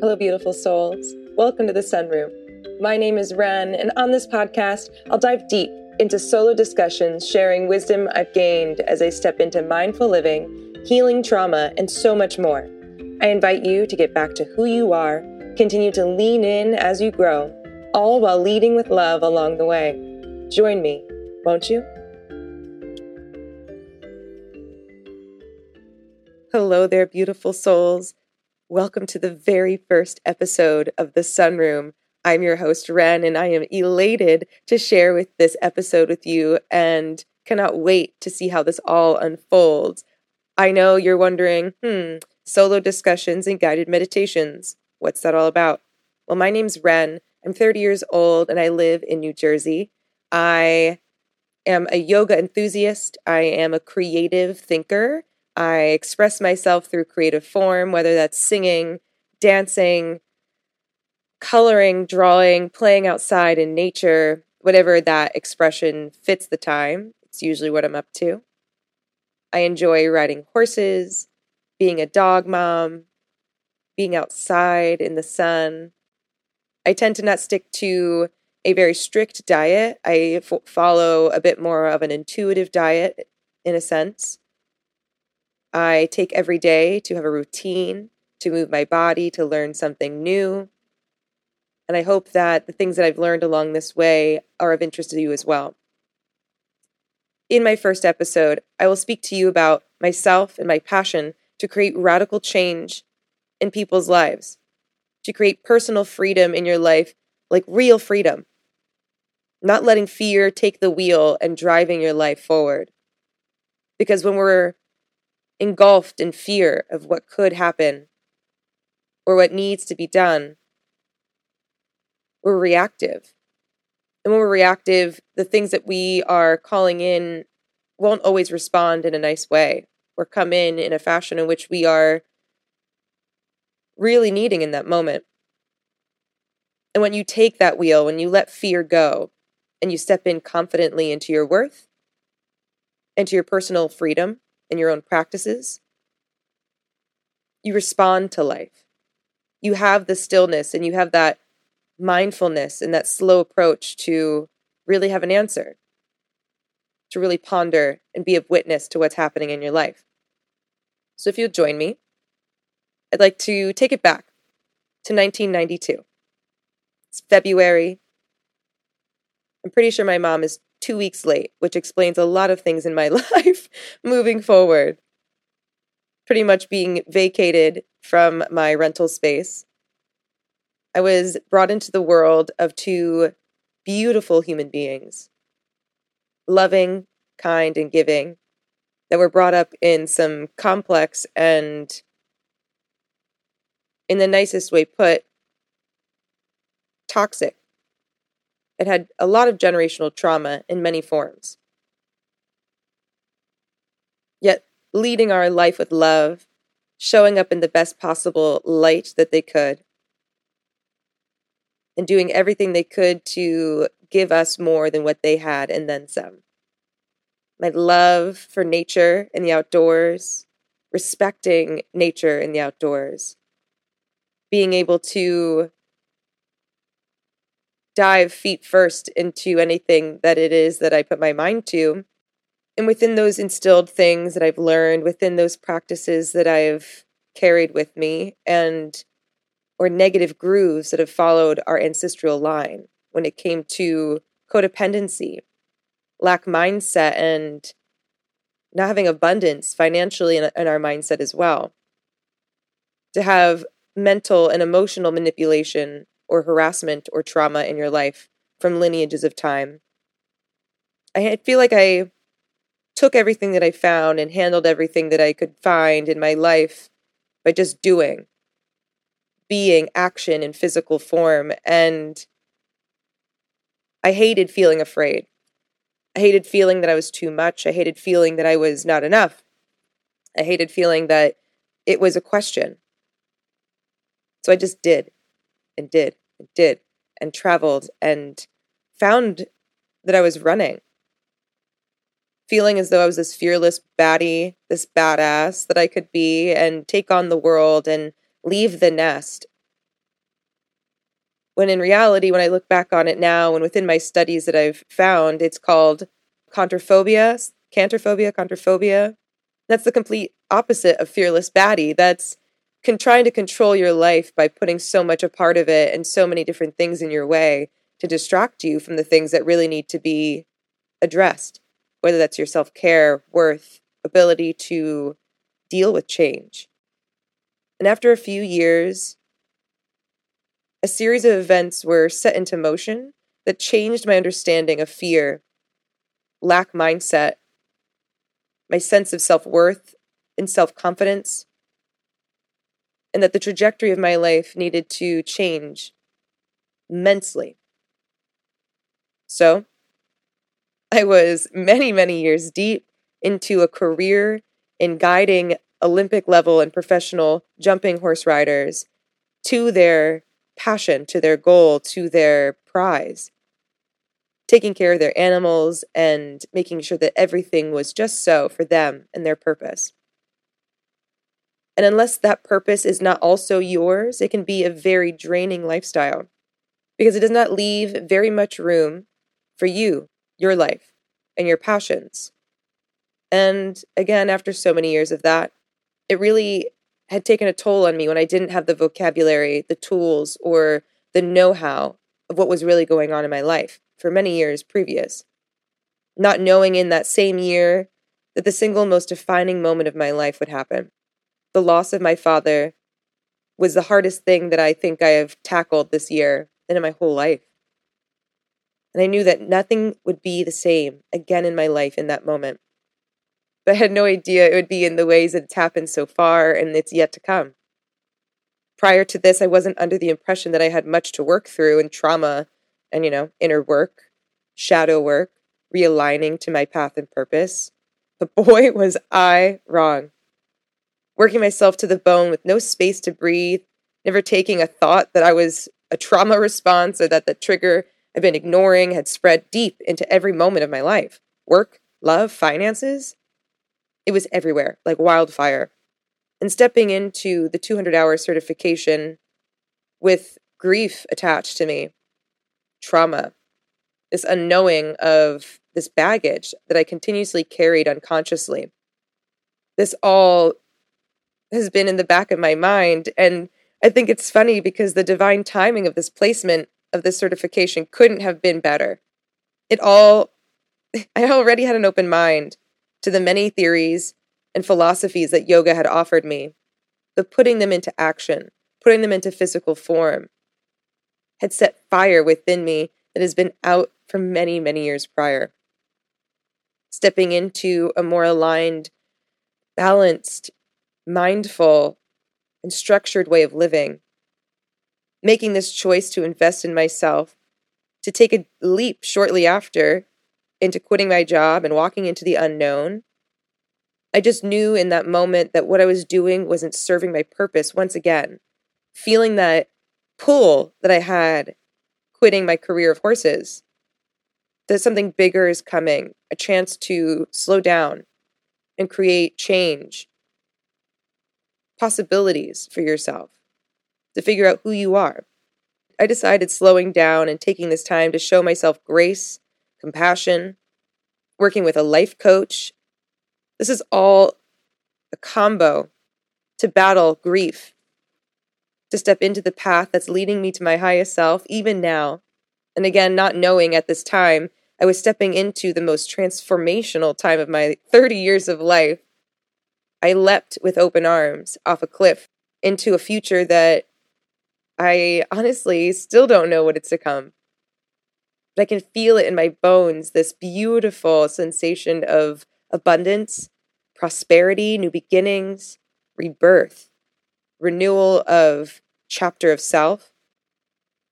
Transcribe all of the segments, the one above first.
Hello, beautiful souls. Welcome to the Sunroom. My name is Wren, and on this podcast, I'll dive deep into solo discussions, sharing wisdom I've gained as I step into mindful living, healing trauma, and so much more. I invite you to get back to who you are, continue to lean in as you grow, all while leading with love along the way. Join me, won't you? Hello there, beautiful souls. Welcome to the very first episode of The Sunroom. I'm your host, Wren, and I am elated to share with this episode with you and cannot wait to see how this all unfolds. I know you're wondering, hmm, solo discussions and guided meditations. What's that all about? Well, my name's Wren. I'm 30 years old and I live in New Jersey. I am a yoga enthusiast. I am a creative thinker I express myself through creative form, whether that's singing, dancing, coloring, drawing, playing outside in nature, whatever that expression fits the time. It's usually what I'm up to. I enjoy riding horses, being a dog mom, being outside in the sun. I tend to not stick to a very strict diet. I f- follow a bit more of an intuitive diet in a sense. I take every day to have a routine, to move my body, to learn something new. And I hope that the things that I've learned along this way are of interest to you as well. In my first episode, I will speak to you about myself and my passion to create radical change in people's lives, to create personal freedom in your life, like real freedom, not letting fear take the wheel and driving your life forward. Because when we're engulfed in fear of what could happen or what needs to be done, we're reactive. And when we're reactive, the things that we are calling in won't always respond in a nice way or come in in a fashion in which we are really needing in that moment. And when you take that wheel, when you let fear go and you step in confidently into your worth, into your personal freedom, in your own practices. You respond to life. You have the stillness and you have that mindfulness and that slow approach to really have an answer, to really ponder and be a witness to what's happening in your life. So if you'll join me, I'd like to take it back to 1992. It's February. I'm pretty sure my mom is two weeks late, which explains a lot of things in my life moving forward. Pretty much being vacated from my rental space. I was brought into the world of two beautiful human beings, loving, kind, and giving, that were brought up in some complex and, in the nicest way put, toxic it had a lot of generational trauma in many forms. Yet, leading our life with love, showing up in the best possible light that they could, and doing everything they could to give us more than what they had and then some. My love for nature and the outdoors, respecting nature and the outdoors, being able to dive feet first into anything that it is that I put my mind to. And within those instilled things that I've learned, within those practices that I've carried with me, and or negative grooves that have followed our ancestral line when it came to codependency, lack mindset, and not having abundance financially in, in our mindset as well. To have mental and emotional manipulation or harassment or trauma in your life from lineages of time. I feel like I took everything that I found and handled everything that I could find in my life by just doing, being action in physical form. And I hated feeling afraid. I hated feeling that I was too much. I hated feeling that I was not enough. I hated feeling that it was a question. So I just did and did and did and traveled and found that I was running. Feeling as though I was this fearless baddie, this badass that I could be and take on the world and leave the nest When in reality, when I look back on it now and within my studies that I've found, it's called controphobia, canterphobia, controphobia. That's the complete opposite of fearless baddie. That's can trying to control your life by putting so much a part of it and so many different things in your way to distract you from the things that really need to be addressed, whether that's your self care, worth, ability to deal with change. And after a few years, a series of events were set into motion that changed my understanding of fear, lack mindset, my sense of self worth and self confidence, and that the trajectory of my life needed to change immensely. So, I was many, many years deep into a career in guiding Olympic level and professional jumping horse riders to their passion, to their goal, to their prize. Taking care of their animals and making sure that everything was just so for them and their purpose. And unless that purpose is not also yours, it can be a very draining lifestyle because it does not leave very much room for you, your life, and your passions. And again, after so many years of that, it really had taken a toll on me when I didn't have the vocabulary, the tools, or the know how of what was really going on in my life for many years previous. Not knowing in that same year that the single most defining moment of my life would happen. The loss of my father was the hardest thing that I think I have tackled this year and in my whole life. And I knew that nothing would be the same again in my life in that moment but I had no idea it would be in the ways that it's happened so far and it's yet to come. Prior to this, I wasn't under the impression that I had much to work through and trauma and, you know, inner work, shadow work, realigning to my path and purpose. But boy, was I wrong. Working myself to the bone with no space to breathe, never taking a thought that I was a trauma response or that the trigger I've been ignoring had spread deep into every moment of my life work, love, finances. It was everywhere, like wildfire. And stepping into the 200 hour certification with grief attached to me, trauma, this unknowing of this baggage that I continuously carried unconsciously. This all has been in the back of my mind. And I think it's funny because the divine timing of this placement of this certification couldn't have been better. It all, I already had an open mind to the many theories and philosophies that yoga had offered me, but putting them into action, putting them into physical form, had set fire within me that has been out for many, many years prior. Stepping into a more aligned, balanced, mindful, and structured way of living. Making this choice to invest in myself, to take a leap shortly after into quitting my job and walking into the unknown. I just knew in that moment that what I was doing wasn't serving my purpose once again. Feeling that pull that I had quitting my career of horses, that something bigger is coming, a chance to slow down and create change, possibilities for yourself, to figure out who you are. I decided slowing down and taking this time to show myself grace compassion, working with a life coach. This is all a combo to battle grief, to step into the path that's leading me to my highest self, even now. And again, not knowing at this time, I was stepping into the most transformational time of my 30 years of life. I leapt with open arms off a cliff into a future that I honestly still don't know what it's to come but I can feel it in my bones this beautiful sensation of abundance, prosperity, new beginnings, rebirth, renewal of chapter of self.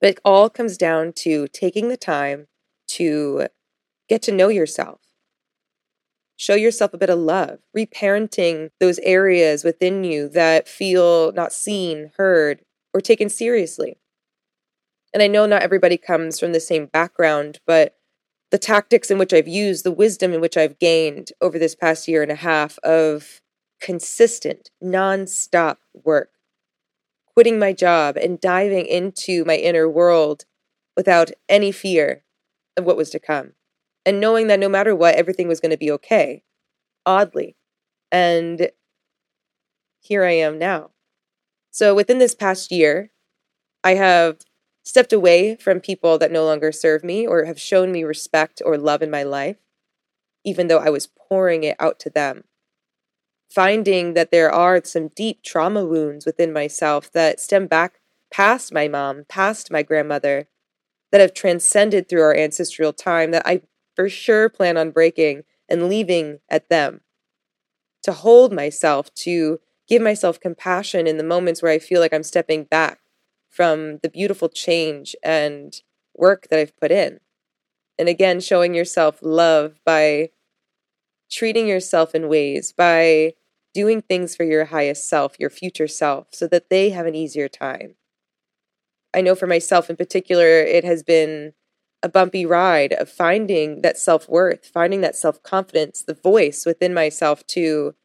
But it all comes down to taking the time to get to know yourself. Show yourself a bit of love, reparenting those areas within you that feel not seen, heard, or taken seriously. And I know not everybody comes from the same background, but the tactics in which I've used, the wisdom in which I've gained over this past year and a half of consistent, nonstop work, quitting my job and diving into my inner world without any fear of what was to come. And knowing that no matter what, everything was going to be okay, oddly. And here I am now. So within this past year, I have stepped away from people that no longer serve me or have shown me respect or love in my life, even though I was pouring it out to them. Finding that there are some deep trauma wounds within myself that stem back past my mom, past my grandmother, that have transcended through our ancestral time that I for sure plan on breaking and leaving at them. To hold myself, to give myself compassion in the moments where I feel like I'm stepping back from the beautiful change and work that I've put in. And again, showing yourself love by treating yourself in ways, by doing things for your highest self, your future self, so that they have an easier time. I know for myself in particular, it has been a bumpy ride of finding that self worth, finding that self confidence, the voice within myself to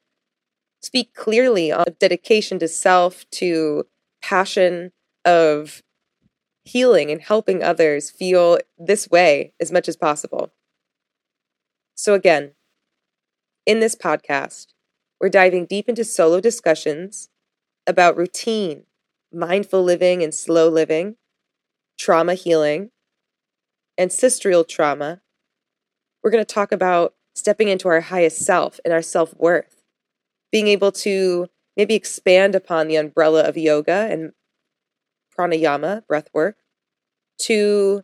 speak clearly on dedication to self, to passion, of healing and helping others feel this way as much as possible. So, again, in this podcast, we're diving deep into solo discussions about routine, mindful living and slow living, trauma healing, ancestral trauma. We're going to talk about stepping into our highest self and our self worth, being able to maybe expand upon the umbrella of yoga and pranayama, breath work, to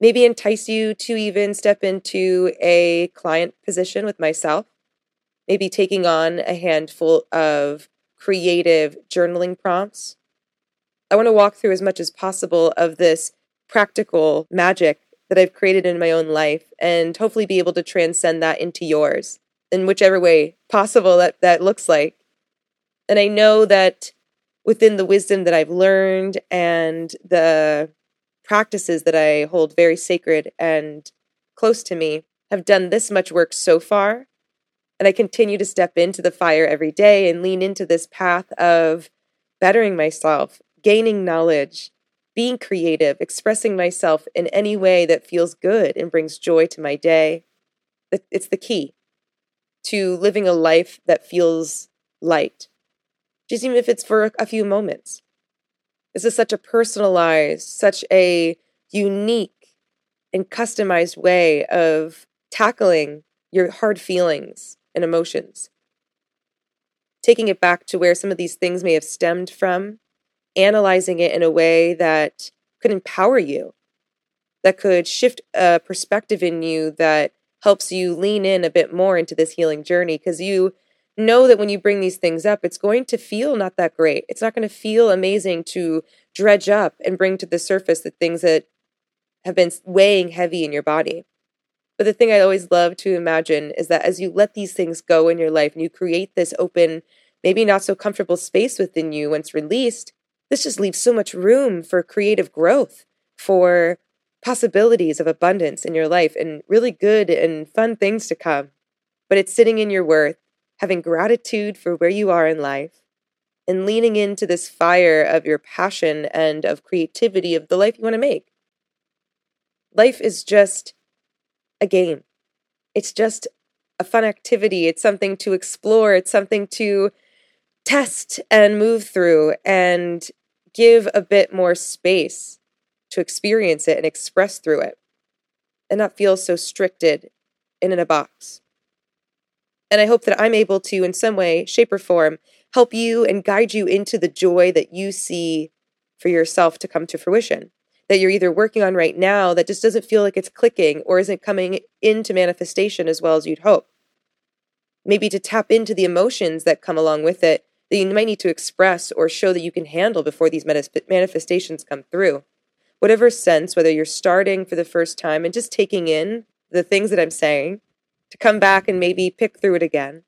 maybe entice you to even step into a client position with myself, maybe taking on a handful of creative journaling prompts. I want to walk through as much as possible of this practical magic that I've created in my own life and hopefully be able to transcend that into yours in whichever way possible that that looks like. And I know that within the wisdom that I've learned and the practices that I hold very sacred and close to me, have done this much work so far. And I continue to step into the fire every day and lean into this path of bettering myself, gaining knowledge, being creative, expressing myself in any way that feels good and brings joy to my day. It's the key to living a life that feels light just even if it's for a few moments. This is such a personalized, such a unique and customized way of tackling your hard feelings and emotions. Taking it back to where some of these things may have stemmed from, analyzing it in a way that could empower you, that could shift a perspective in you that helps you lean in a bit more into this healing journey because you know that when you bring these things up, it's going to feel not that great. It's not going to feel amazing to dredge up and bring to the surface the things that have been weighing heavy in your body. But the thing I always love to imagine is that as you let these things go in your life and you create this open, maybe not so comfortable space within you once released, this just leaves so much room for creative growth, for possibilities of abundance in your life and really good and fun things to come. But it's sitting in your worth having gratitude for where you are in life, and leaning into this fire of your passion and of creativity of the life you want to make. Life is just a game. It's just a fun activity. It's something to explore. It's something to test and move through and give a bit more space to experience it and express through it and not feel so stricted and in a box. And I hope that I'm able to, in some way, shape, or form, help you and guide you into the joy that you see for yourself to come to fruition. That you're either working on right now that just doesn't feel like it's clicking or isn't coming into manifestation as well as you'd hope. Maybe to tap into the emotions that come along with it that you might need to express or show that you can handle before these manifestations come through. Whatever sense, whether you're starting for the first time and just taking in the things that I'm saying, to come back and maybe pick through it again.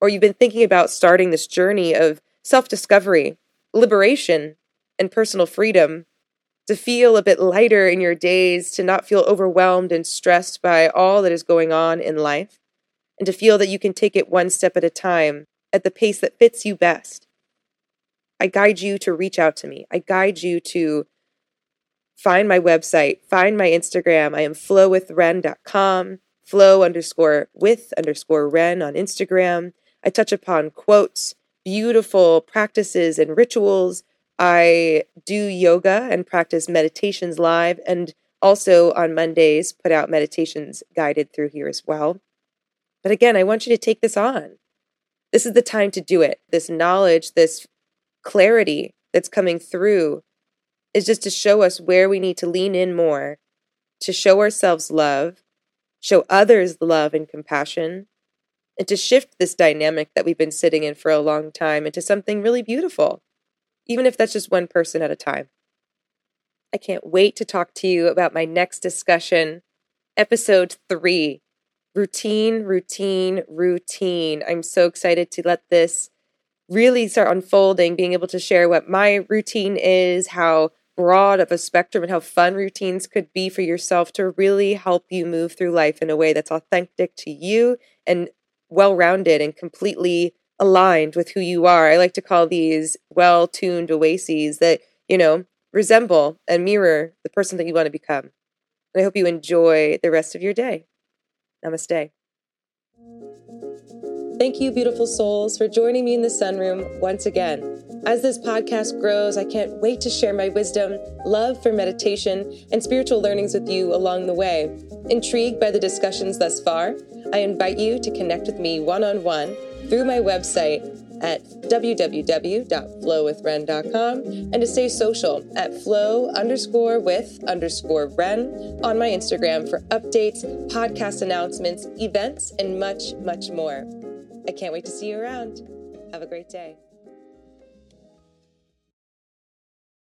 Or you've been thinking about starting this journey of self discovery, liberation, and personal freedom to feel a bit lighter in your days, to not feel overwhelmed and stressed by all that is going on in life, and to feel that you can take it one step at a time at the pace that fits you best. I guide you to reach out to me. I guide you to find my website, find my Instagram. I am flowwithwren.com, flow underscore with underscore wren on Instagram. I touch upon quotes, beautiful practices and rituals. I do yoga and practice meditations live, and also on Mondays, put out meditations guided through here as well. But again, I want you to take this on. This is the time to do it. This knowledge, this clarity that's coming through is just to show us where we need to lean in more, to show ourselves love, show others love and compassion, and to shift this dynamic that we've been sitting in for a long time into something really beautiful, even if that's just one person at a time. I can't wait to talk to you about my next discussion, episode three routine, routine, routine. I'm so excited to let this really start unfolding, being able to share what my routine is, how broad of a spectrum and how fun routines could be for yourself to really help you move through life in a way that's authentic to you and well rounded and completely aligned with who you are. I like to call these well tuned oases that, you know, resemble and mirror the person that you want to become. And I hope you enjoy the rest of your day. Namaste. Thank you, beautiful souls, for joining me in the sunroom once again. As this podcast grows, I can't wait to share my wisdom, love for meditation, and spiritual learnings with you along the way. Intrigued by the discussions thus far? I invite you to connect with me one on one through my website at www.flowwithwren.com and to stay social at flow underscore with underscore wren on my Instagram for updates, podcast announcements, events, and much, much more. I can't wait to see you around. Have a great day.